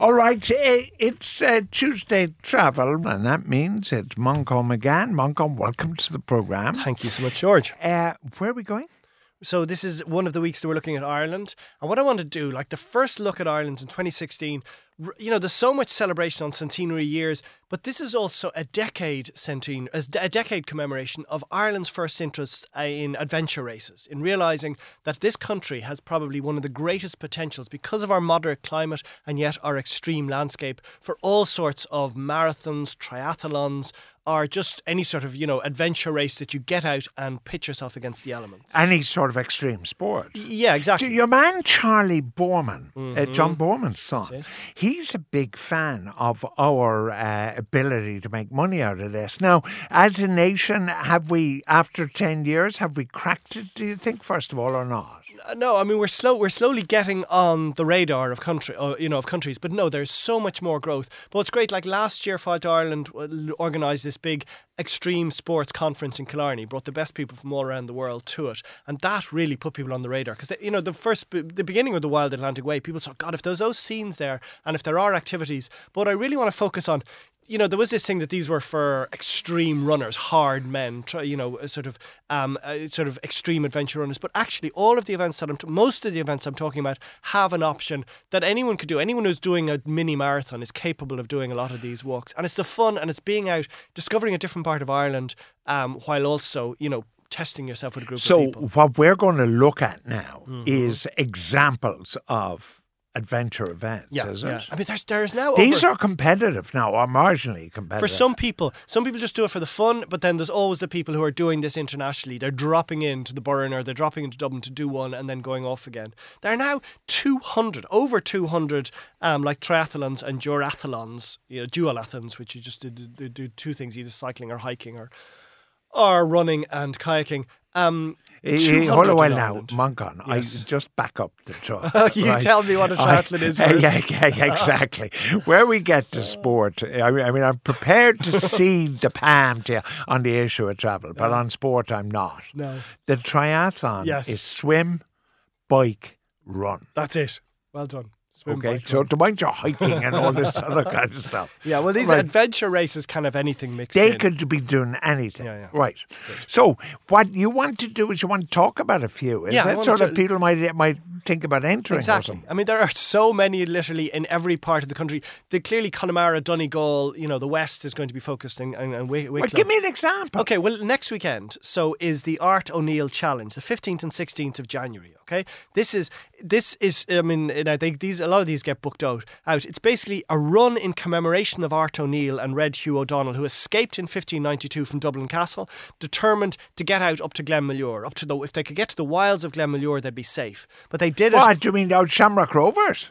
All right, eh, it's uh, Tuesday travel, and that means it's Manchan again. Manchan, welcome to the programme. Thank you so much, George. Uh, where are we going? So this is one of the weeks that we're looking at Ireland, and what I want to do, like the first look at Ireland in 2016, you know, there's so much celebration on centenary years, but this is also a decade centenary, a decade commemoration of Ireland's first interest uh, in adventure races, in realizing that this country has probably one of the greatest potentials because of our moderate climate and yet our extreme landscape for all sorts of marathons, triathlons, or just any sort of you know adventure race that you get out and pitch yourself against the elements. Any sort of extreme sport. Yeah, exactly. Your man Charley Boorman, uh, Mm-hmm. John Boorman's son, he's a big fan of our uh, ability to make money out of this. Now, as a nation, have we, after ten years, have we cracked it? Do you think, first of all, or not? No, I mean we're slow. We're slowly getting on the radar of country, uh, you know, of countries. But no, there's so much more growth. But it's great. Like last year, Failte Ireland uh, organised this big extreme sports conference in Killarney, brought the best people from all around the world to it, and that really put people on the radar. Because you know, the first, the beginning of the Wild Atlantic Way, people saw, God, if there's those scenes there, and if there are activities. But I really want to focus on you know, there was this thing that these were for extreme runners, hard men, you know, sort of, um, uh, sort of extreme adventure runners. But actually, all of the events that I'm, t- most of the events I'm talking about, have an option that anyone could do. Anyone who's doing a mini marathon is capable of doing a lot of these walks, and it's the fun and it's being out, discovering a different part of Ireland, um, while also, you know, testing yourself with a group So, of people. Mm-hmm. what we're going to look at now is examples of adventure events. Yeah, yeah. it? I mean, there's there's now These over- are competitive now, or marginally competitive. For some people, some people just do it for the fun, but then there's always the people who are doing this internationally. They're dropping into the Burren or they're dropping into Dublin to do one and then going off again. There are now 200, over 200, um, like triathlons and duathlons, you know, dualathons, which you just do, do, do two things, either cycling or hiking or or running and kayaking. Um, 200 Hold a in while now. Manchan. Yes. I just back up the truck. You tell me what a triathlon is Yeah, first. yeah, yeah, exactly. Where we get to sport, I mean, I mean, I'm prepared to cede the palm to you on the issue of travel, but on sport, I'm not. No. The triathlon Yes. is swim, bike, run. That's it. Well done. Swim, Okay, so don't mind your hiking and all this other kind of stuff. Yeah, well, these Right. adventure races kind of anything mixed They in. could be doing anything. Yeah, yeah. Right. So what you want to do is you want to talk about a few. Is Yeah, want so to- that people might might think about entering or Exactly. I mean, there are so many literally in every part of the country. The clearly Connemara, Donegal, you know, the west is going to be focused in, in, in Wicklow. Well, give me an example. Okay, well, next weekend, so is the Art O'Neill Challenge, the 15th and 16th of January. Okay, this is this is I mean, and I think these a lot of these get booked out. Out. It's basically a run in commemoration of Art O'Neill and Red Hugh O'Donnell, who escaped in 1592 from Dublin Castle, determined to get out up to Glenmalure, up to the if they could get to the wilds of Glenmalure, they'd be safe. But they did it. What do you mean, the old Shamrock Rovers?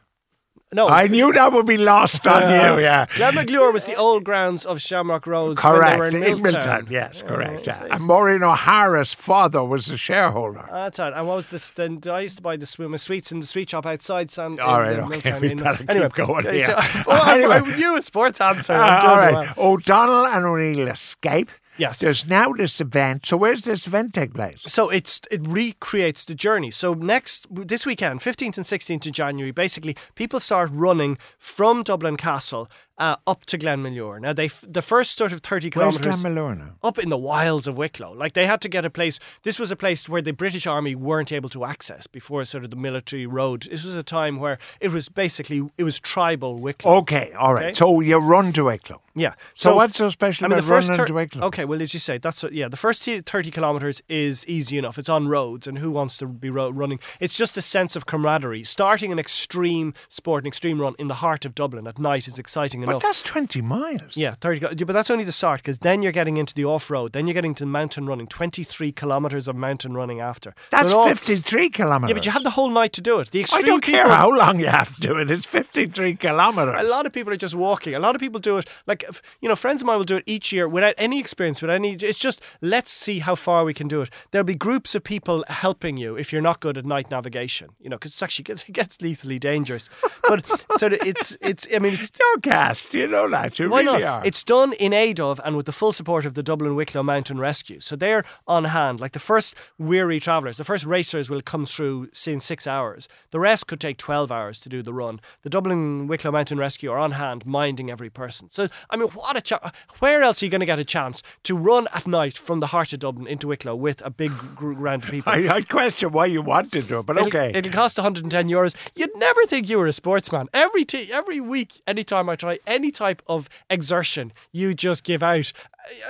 No, I knew that would be lost on you. Yeah. Glenmalure was the old grounds of Shamrock Rovers when they Correct. were in In Milltown. Milltown, Yes, correct. Oh, yeah. And Maureen O'Hara's father was a shareholder. That's right. And what was this? Then I used to buy the my sweets in the sweet shop outside San. All in, right, in okay, Milltown, we in- better keep anyway, going here. So, well, I, I Anyway. knew a sports answer. Uh, all right. O'Donnell and O'Neill escape. Yes. There's now this event. So where's this event take place? So it's it recreates the journey. So next this weekend, fifteenth and sixteenth of January, basically people start running from Dublin Castle uh, up to Glenmalure. Now they f- the first sort of thirty Where's kilometres. Glenmalure now? up in the wilds of Wicklow. Like they had to get a place. This was a place where the British Army weren't able to access before sort of the military road. This was a time where it was basically it was tribal Wicklow. Okay, all right. Okay. So you run to Wicklow. Yeah. So what's so special I mean, about the first running thir- to Wicklow? Okay, well, as you say, that's what- yeah. The first thirty kilometers is easy enough. It's on roads, and who wants to be ro- running? It's just a sense of camaraderie. Starting an extreme sport, an extreme run in the heart of Dublin at night is exciting But enough. that's 20 miles. Yeah, 30. But that's only the start because then you're getting into the off road. Then you're getting to mountain running, 23 kilometres of mountain running after. That's it all- 53 kilometres. Yeah, but you have the whole night to do it. The extreme I don't care people, how long you have to do it. It's 53 kilometres. A lot of people are just walking. A lot of people do it like you know, friends of mine will do it each year without any experience, without any. It's just let's see how far we can do it. There'll be groups of people helping you if you're not good at night navigation. You know, because it's actually gets, it gets lethally dangerous. But so it's it's. I mean, it's You're gas. Fast. You know that. You Why really not? are. It's done in aid of and with the full support of the Dublin Wicklow Mountain Rescue. So they're on hand. Like the first weary travellers, the first racers will come through in six hours. The rest could take 12 hours to do the run. The Dublin Wicklow Mountain Rescue are on hand, minding every person. So, I mean, what a chance. Where else are you going to get a chance to run at night from the heart of Dublin into Wicklow with a big group round of people? I, I question why you want to do it, but It'll, okay. it'll cost 110 euros. You'd never think you were a sportsman. Every t- every week, anytime I try any type of exertion, you just give out.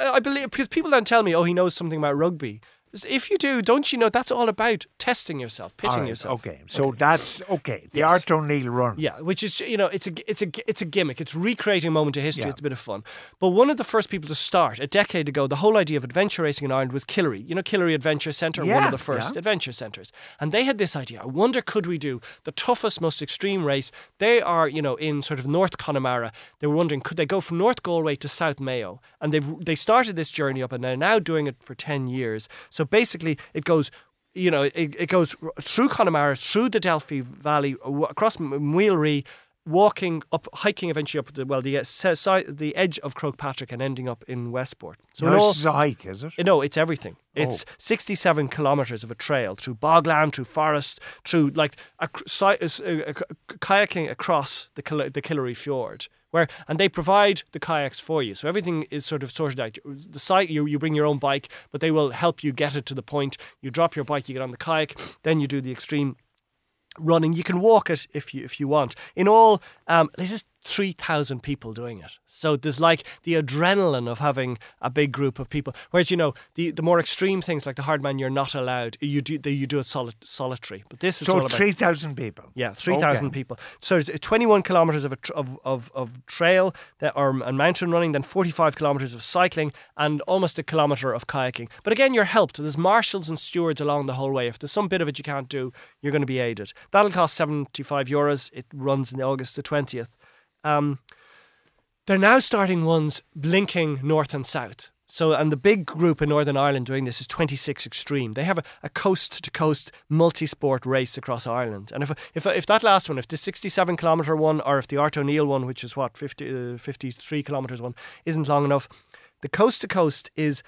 I, believe because people then tell me, "Oh, he knows something about rugby." If you do, don't you know that's all about testing yourself, pitching right, yourself. Okay, so that's okay. The Yes. Art O'Neill run. Yeah, which is you know it's a it's a it's a gimmick. It's recreating a moment of history. Yeah. It's a bit of fun. But one of the first people to start a decade ago, the whole idea of adventure racing in Ireland was Killary. You know Killary Adventure Centre, one of the first yeah. adventure centres, and they had this idea. I wonder could we do the toughest, most extreme race? They are you know in sort of North Connemara. They were wondering could they go from North Galway to South Mayo, and they've they started this journey up, and they're now doing it for ten years. So basically, it goes you know, it, it goes through Connemara, through the Delphi Valley, across M- walking up, hiking eventually up the well, the uh, si- the edge of Croagh and ending up in Westport. So No, in all, this is a hike, is it? no, it's everything. It's 67 kilometres of a trail through bogland, through forest, through like a, uh, uh, kayaking across the the Killary Fjord. Where and they provide the kayaks for you, so everything is sort of sorted out. The site you you bring your own bike, but they will help you get it to the point. You drop your bike, you get on the kayak, then you do the extreme running. You can walk it if you if you want. In all, um, this is three thousand people doing it. So there's like the adrenaline of having a big group of people. Whereas you know the, the more extreme things like the hardman, you're not allowed. You do you do it soli- solitary. But this is So about three thousand people. yeah, three thousand Okay. people. So it's uh, 21 kilometers of, a tr- of of of trail that are and mountain running, then 45 kilometers of cycling, and almost a kilometer of kayaking. But again, you're helped. There's marshals and stewards along the whole way. If there's some bit of it you can't do, you're going to be aided. That'll cost 75 euros. It runs in August the 20th. Um, they're now starting ones blinking north and south. So, and the big group in Northern Ireland doing this is 26 Extreme. They have a, coast to coast multi sport race across Ireland. And if, if, if that last one, if the 67 kilometre one, or if the Art O'Neill one, which is what, 50, uh, 53 kilometres one, isn't long enough, the coast to coast is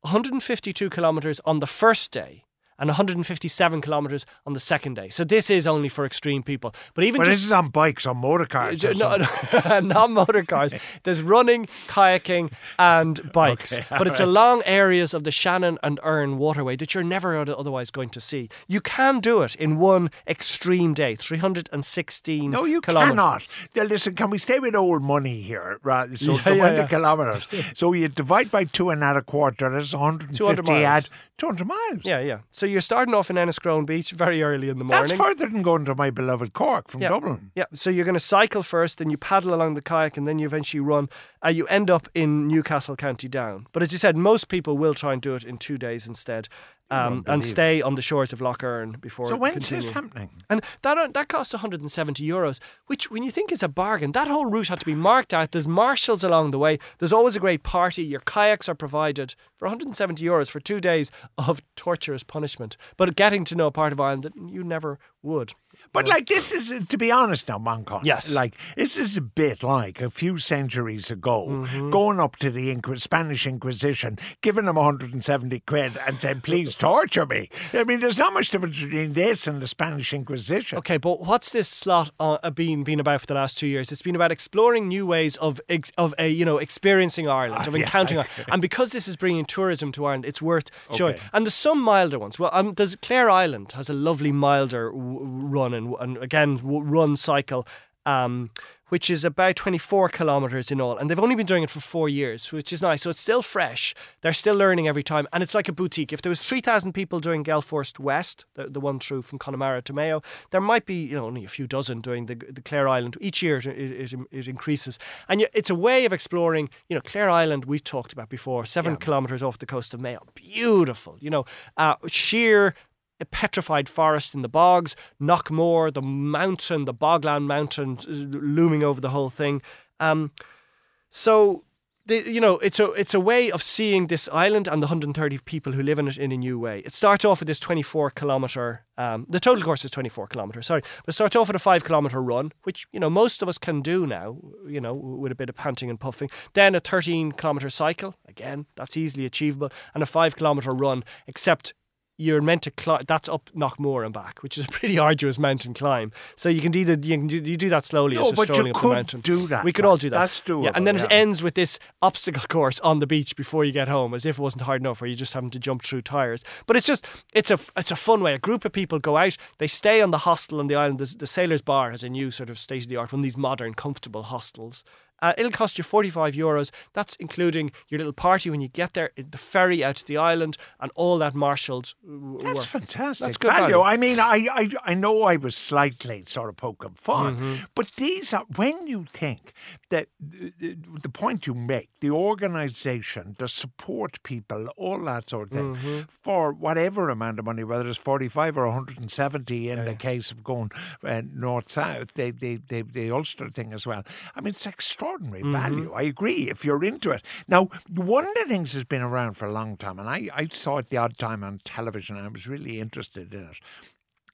152 kilometres on the first day. And 157 kilometres on the second day. So this is only for extreme people. But even But just this is on bikes, on motor cars. no, not motor cars. There's running, kayaking, and bikes. Okay, but it's along areas of the Shannon and Erne waterway that you're never otherwise going to see. You can do it in one extreme day, 316 No, you kilometres. cannot. Now, listen, can we stay with old money here? Right. So Yeah, yeah, yeah. kilometres. So you divide by two and add a quarter, that's 150 200 miles. add 200 miles. Yeah, yeah. So you're starting off in Enniscrone Beach very early in the morning. That's further than going to my beloved Cork from Yeah. Dublin. Yeah, so you're going to cycle first, then you paddle along the kayak, and then you eventually run. Uh, you end up in Newcastle County Down. But as you said, most people will try and do it in two days instead, um, and stay on the shores of Lough Erne before. So when's continuing. this happening? And that that costs 170 euros, which when you think is a bargain, that whole route had to be marked out. There's marshals along the way. There's always a great party. Your kayaks are provided for 170 euros for two days of torturous punishment, but getting to know a part of Ireland that you never would. But like this is, to be honest now, Manchan. Yes. Like this is a bit like a few centuries ago, Mm-hmm. going up to the Inqui- Spanish Inquisition, giving them 170 quid and saying, please torture me. I mean, there's not much difference between this and the Spanish Inquisition. Okay, but what's this slot uh, been been about for the last two years? It's been about exploring new ways of ex- of uh, you know experiencing Ireland, of Ah, yeah. encountering Ireland, and because this is bringing tourism to Ireland, it's worth showing. And there's some milder ones. Well, um, there's Clare Island has a lovely milder w- run and, and again run cycle. Um, which is about 24 kilometres in all. And they've only been doing it for four years, which is nice. So it's still fresh. They're still learning every time. And it's like a boutique. If there was 3,000 people doing Gale Force West, the, the one through from Connemara to Mayo, there might be you know only a few dozen doing the, the Clare Island. Each year it, it, it increases. And it's a way of exploring, you know, Clare Island we've talked about before, seven kilometres off the coast of Mayo. Beautiful, you know, uh, sheer petrified forest in the bogs, Knockmore, the mountain, the Bogland Mountain uh, looming over the whole thing. Um, so the, you know, it's a it's a way of seeing this island and the 130 people who live in it in a new way. It starts off with this 24 kilometer. Um, the total course is 24 kilometers. Sorry, but it starts off with a five kilometer run, which you know most of us can do now. You know, with a bit of panting and puffing. Then a 13 kilometer cycle. Again, that's easily achievable, and a five kilometer run. Except you're meant to climb. That's up Knockmore and back, which is a pretty arduous mountain climb. So you can do the, you can do, you do that slowly No, as you're but you strolling up the could mountain. do that, We could all do that. that's Yeah, and doable, then it ends with this obstacle course on the beach before you get home, as if it wasn't hard enough, where you're just having to jump through tires. But it's just it's a it's a fun way. A group of people go out, they stay on the hostel on the island. The, the Sailors Bar has a new sort of state of the art one of these modern, comfortable hostels. Uh, it'll cost you 45 euros. That's including your little party when you get there, the ferry out to the island, and all that marshalled w- That's work. fantastic. That's good value. value. I mean, I, I I know I was slightly sort of poking fun, Mm-hmm. but these are when you think that the, the- the point you make, the organisation, the support people, all that sort of thing, Mm-hmm. for whatever amount of money, whether it's forty five or one hundred and seventy in the case of going uh, north south, they, they, they, the Ulster thing as well. I mean, it's extraordinary Mm-hmm. value. I agree if you're into it. Now, one of the things that's been around for a long time, and I, I saw it the odd time on television, and I was really interested in it.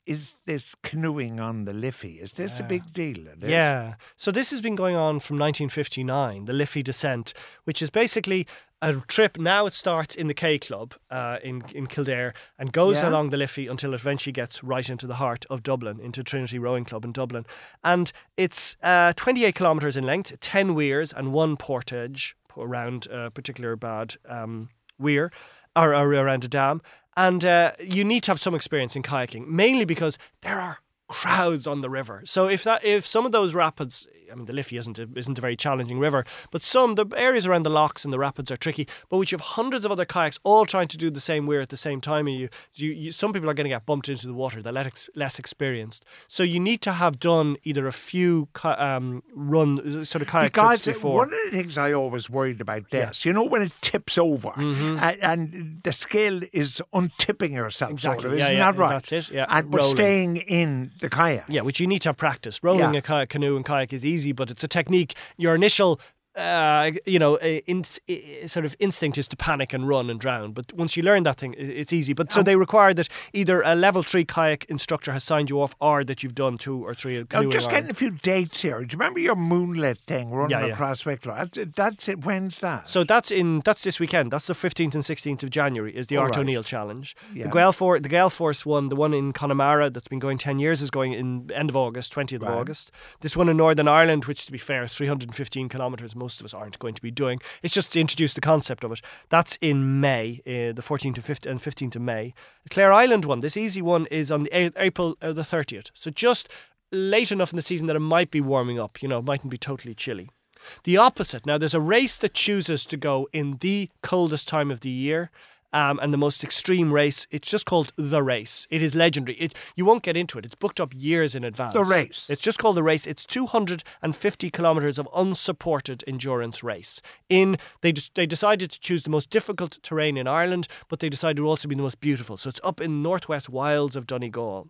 Is this canoeing on the Liffey? Is this a big deal? Yeah. So this has been going on from 1959, the Liffey Descent, which is basically a trip. Now it starts in the K Club uh, in in Kildare and goes Yeah. along the Liffey until it eventually gets right into the heart of Dublin, into Trinity Rowing Club in Dublin. And it's uh, 28 kilometres in length, 10 weirs and one portage around a particular bad um, weir or, or around a dam. And uh, you need to have some experience in kayaking, mainly because there are crowds on the river. So if that if some of those rapids, I mean the Liffey isn't a, isn't a very challenging river, but some the areas around the locks and the rapids are tricky. But which you have hundreds of other kayaks all trying to do the same weir at the same time, and you, you, you some people are going to get bumped into the water. They're less less experienced. So you need to have done either a few um, run sort of kayak Because trips before. one of the things I always worried about this, you know, when it tips over Mm-hmm. and, and the scale is untipping yourself, Exactly. sort of, Yeah, isn't yeah, that right? that's it, yeah. And, but staying in the kayak. Yeah, which you need to have practice. Rolling Yeah. a kayak, canoe and kayak is easy, but it's a technique. Your initial, uh, you know, in, sort of instinct is to panic and run and drown. But once you learn that thing, it's easy. But so they require that either a level three kayak instructor has signed you off, or that you've done two or three canoeing. just getting a few dates here. Do you remember your moonlit thing running Yeah, yeah. across Wicklow? That's, that's it. When's that? So that's in that's this weekend. That's the fifteenth and sixteenth of January. Is the All Art right. O'Neill Challenge. Yeah. The Gale For the Gale Force one, the one in Connemara that's been going ten years, is going in end of August, twentieth Right. of August. This one in Northern Ireland, which to be fair, three hundred and fifteen kilometres. Most of us aren't going to be doing. It's just to introduce the concept of it. That's in May, uh, the fourteenth to fifteenth and fifteenth of May. The Clare Island one, this easy one, is on the A- April uh, the thirtieth. So just late enough in the season that it might be warming up. You know, it mightn't be totally chilly. The opposite. Now, there's a race that chooses to go in the coldest time of the year. Um, and the most extreme race, it's just called the race. It is legendary. It you won't get into it. It's booked up years in advance. The race. It's just called the race. It's 250 kilometers of unsupported endurance race. In they just they decided to choose the most difficult terrain in Ireland, but they decided it would also be the most beautiful. So it's up in northwest wilds of Donegal.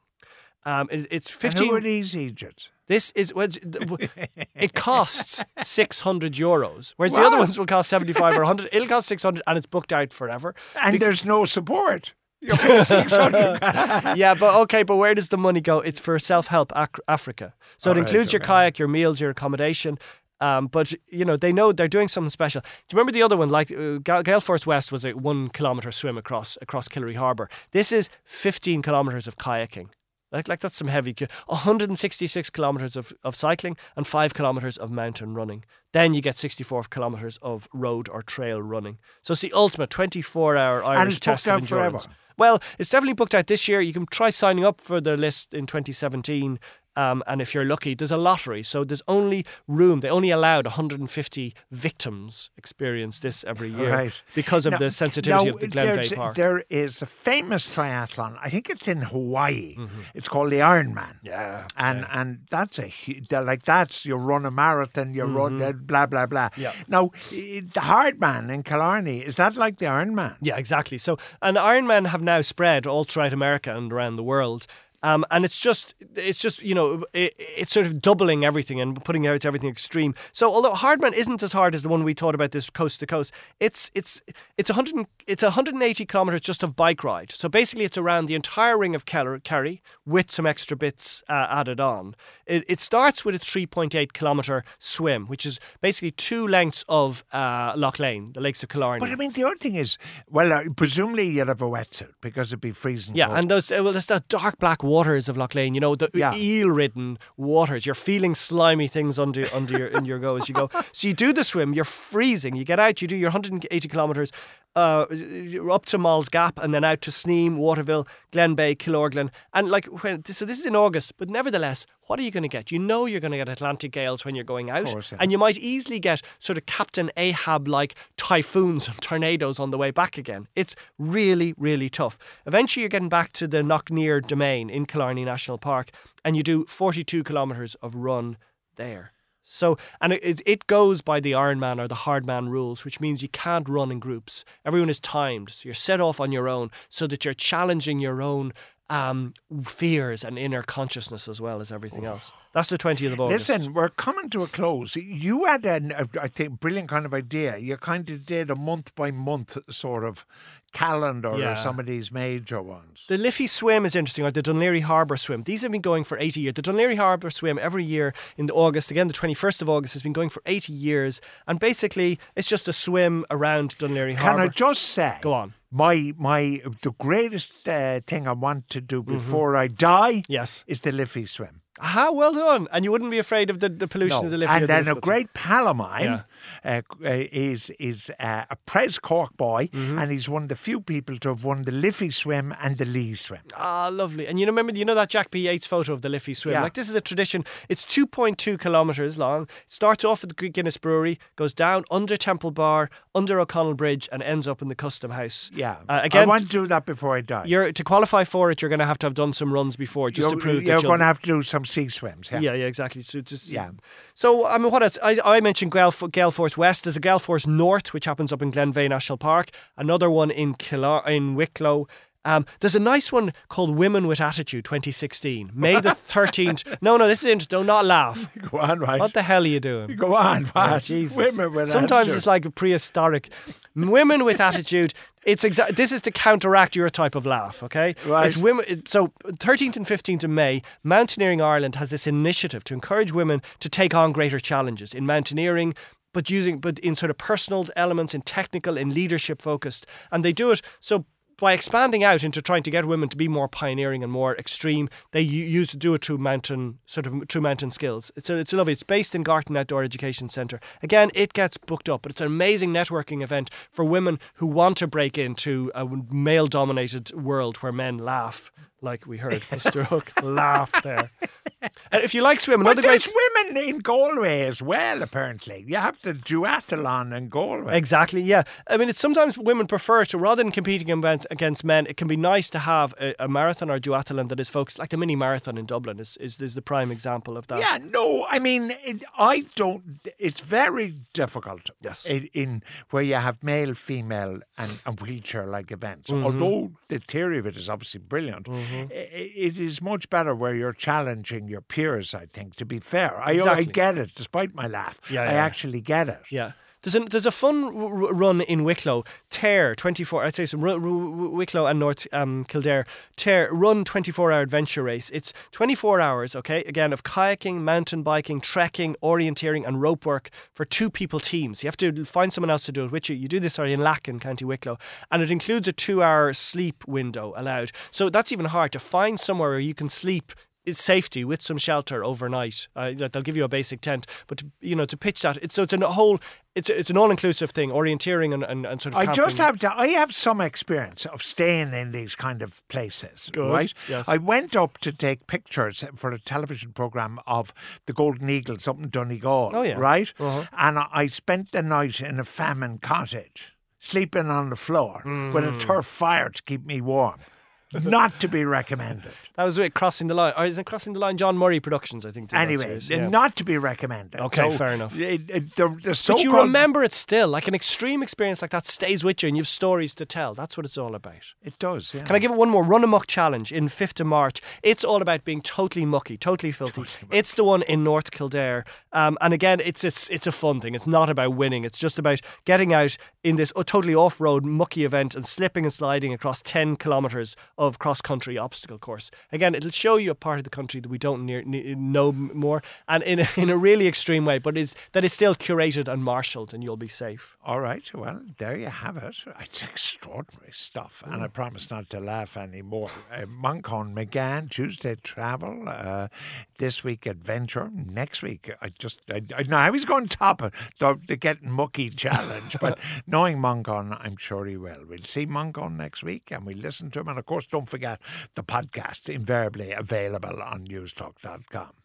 Um, it- it's and 15. who are these Egypts? This is it costs six hundred euros, whereas the other ones will cost seventy five or hundred. It'll cost six hundred, and it's booked out forever. And there's no support. You're paying 600 yeah, but okay, but where does the money go? It's for self help Ac- Africa, so it All right, includes your okay. kayak, your meals, your accommodation. Um, but you know they know they're doing something special. Do you remember the other one? Like uh, Gale Force West was a one kilometer swim across across Killary Harbour. This is fifteen kilometers of kayaking. Like, like that's some heavy. ki- 166 kilometers of, of cycling and five kilometers of mountain running. Then you get 64 kilometers of road or trail running. So it's the ultimate 24 hour Irish test of out forever. endurance. Well, it's definitely booked out this year. You can try signing up for the list in 2017. Um, and if you're lucky, there's a lottery. So there's only room. They only allowed 150 victims experience this every year Right. because of Now- the sensitivity now, of the there's- Glenveagh Park. There is a famous triathlon. I think it's in Hawaii. It's called the Ironman. Mm-hmm. Yeah, and and that's a hu- like that's you run a marathon, you run uh, blah blah blah. Mm-hmm. Yeah. Now i- the Hardman in Killarney is that like the Ironman? Yeah, exactly. So, and Ironman have now spread all throughout America and around the world. Um, and it's just, it's just, you know, it, it's sort of doubling everything and putting out everything extreme. So although Hardman isn't as hard as the one we thought about this coast to coast, it's it's it's 100 it's 180 kilometers just of bike ride. So basically, it's around the entire ring of Kerry with some extra bits uh, added on. It, it starts with a 3.8 kilometer swim, which is basically two lengths of uh, Lough Leane, the lakes of Killarney. But I mean, the other thing is, well, uh, presumably you'd have a wetsuit because it'd be freezing. Yeah, cold. and those uh, well, there's the dark black waters of Lough Leane. You know, the Yeah. eel-ridden waters. You're feeling slimy things under under your in your go as you go. So you do the swim. You're freezing. You get out. You do your 180 kilometers. Uh, you're up to Moll's Gap and then out to Sneem, Waterville, Glenbeigh, Killorglin, and like when so this is in August, but nevertheless, what are you going to get? You know you're going to get Atlantic gales when you're going out, course, yeah. and you might easily get sort of Captain Ahab like typhoons and tornadoes on the way back again. It's really, really tough. Eventually, you're getting back to the Knockreer Domain in Killarney National Park, and you do 42 kilometres of run there. So, and it, it goes by the Ironman or the Hardman rules, which means you can't run in groups. Everyone is timed. So you're set off on your own so that you're challenging your own um, fears and inner consciousness as well as everything else. That's the 20th of August. Listen, we're coming to a close. You had an, a, I think, brilliant kind of idea. You kind of did a month by month sort of calendar Yeah. or some of these major ones. The Liffey Swim is interesting, or the Dún Laoghaire Harbour Swim. These have been going for 80 years. The Dún Laoghaire Harbour Swim every year in the August, again the 21st of August, has been going for 80 years. And basically, it's just a swim around Dún Laoghaire Harbour. Can I just say? Go on. My my the greatest uh, thing I want to do before I die Mm-hmm. Yes. is the Liffey swim. Ah, well done. And you wouldn't be afraid of the, the pollution of the Liffey. and then a great pal of mine Yeah. uh, uh, is is uh, a Pres Cork boy, Mm-hmm. and he's one of the few people to have won the Liffey swim and the Lee swim. Ah, lovely. And you remember, you know that Jack B. Yeats photo of the Liffey swim? Yeah. Like, this is a tradition. It's 2.2 kilometres long. Starts off at the Guinness Brewery, goes down under Temple Bar, under O'Connell Bridge, and ends up in the Custom House. Yeah, Uh, again, I want to do that before I die. you're to qualify for it, you're going to have to have done some runs before just you're, to prove you're going to have to do some sea swims. Yeah. Yeah, yeah, exactly. So just Yeah. So I mean, what else? I, I mentioned Gale, Gale Force West. There's a Gale Force North, which happens up in Glenveagh National Park. Another one in Killar- in Wicklow. Um, there's a nice one called Women with Attitude 2016, May the 13th. no, no, this is interesting. Do not laugh. Go on, right? What the hell are you doing? Go on, Oh, what? Jesus. Women with Sometimes attitude. it's like a prehistoric. Women with attitude. It's exact. This is to counteract your type of laugh. Okay. Right. It's women. it- So 13th and 15th of May, Mountaineering Ireland has this initiative to encourage women to take on greater challenges in mountaineering. But using, but in sort of personal elements, in technical, in leadership focused, and they do it so by expanding out into trying to get women to be more pioneering and more extreme, they used to do it through mountain sort of through mountain skills. It's a, it's lovely. It's based in Gartan Outdoor Education Centre. Again, it gets booked up, but it's an amazing networking event for women who want to break into a male-dominated world where men laugh, like we heard Mr. Hook laugh there. And if you like swimming, But another great. there's women in Galway as well, apparently. You have the duathlon in Galway. Exactly, yeah. I mean, it's sometimes women prefer to, rather than competing against- against men, it can be nice to have a, a marathon or duathlon that is focused, like the mini marathon in Dublin is, is, is the prime example of that. Yeah, no, I mean, it, I don't. It's very difficult. Yes. In, in where you have male, female, and, and wheelchair-like events. Mm-hmm. Although the theory of it is obviously brilliant, i- i- it is much better where you're challenging your peers. I think, to be fair, I, I get it, despite my laugh. Yeah, I yeah. actually get it. Yeah. There's a, there's a fun r- run in Wicklow, Tear 24, I'd say some r- r- Wicklow and North um, Kildare, Tear Run 24 hour adventure race. It's 24 hours, okay, again, of kayaking, mountain biking, trekking, orienteering, and rope work for two people teams. You have to find someone else to do it with you. You do this sorry, in Lacken, County Wicklow, and it includes a two hour sleep window allowed. So that's even hard to find somewhere where you can sleep safety with some shelter overnight. Uh, they'll give you a basic tent, but to, you know to pitch that, it's so it's a whole, it's it's an all inclusive thing, orienteering and, and, and sort of. I camping. just have to. I have some experience of staying in these kind of places, Good, right? yes. I went up to take pictures for a television program of the Golden Eagles up in Donegal. Oh, yeah. right. Uh-huh. And I spent the night in a famine cottage, sleeping on the floor with Mm. a turf fire to keep me warm. Not to be recommended. That was it, crossing the line. Oh, isn't it crossing the line? John Murray Productions, I think. Anyway, yeah. not to be recommended. Okay, So, fair enough. It, it, the, the But you remember it still, like an extreme experience like that stays with you, and you have stories to tell. That's what it's all about. It does, yeah. Can I give it one more? Run Amok Challenge in 5th of March. It's all about being totally mucky, totally filthy. it's the one in North Kildare. Um, and again, it's a, it's a fun thing. It's not about winning. It's just about getting out in this totally off-road mucky event and slipping and sliding across 10 kilometres of cross-country obstacle course. Again, it'll show you a part of the country that we don't near, ne- know more and in a, in a really extreme way, but is that is still curated and marshalled and you'll be safe. All right, well, there you have it. It's extraordinary stuff, and I promise not to laugh anymore. Uh, Manchan Magan, Tuesday travel, uh, this week adventure, next week. I just, I, I, no, I was going to top it, the, the getting mucky challenge, but knowing Manchan, I'm sure he will. We'll see Manchan next week, and we'll listen to him, and of course, don't forget the podcast, invariably available on newstalk.com.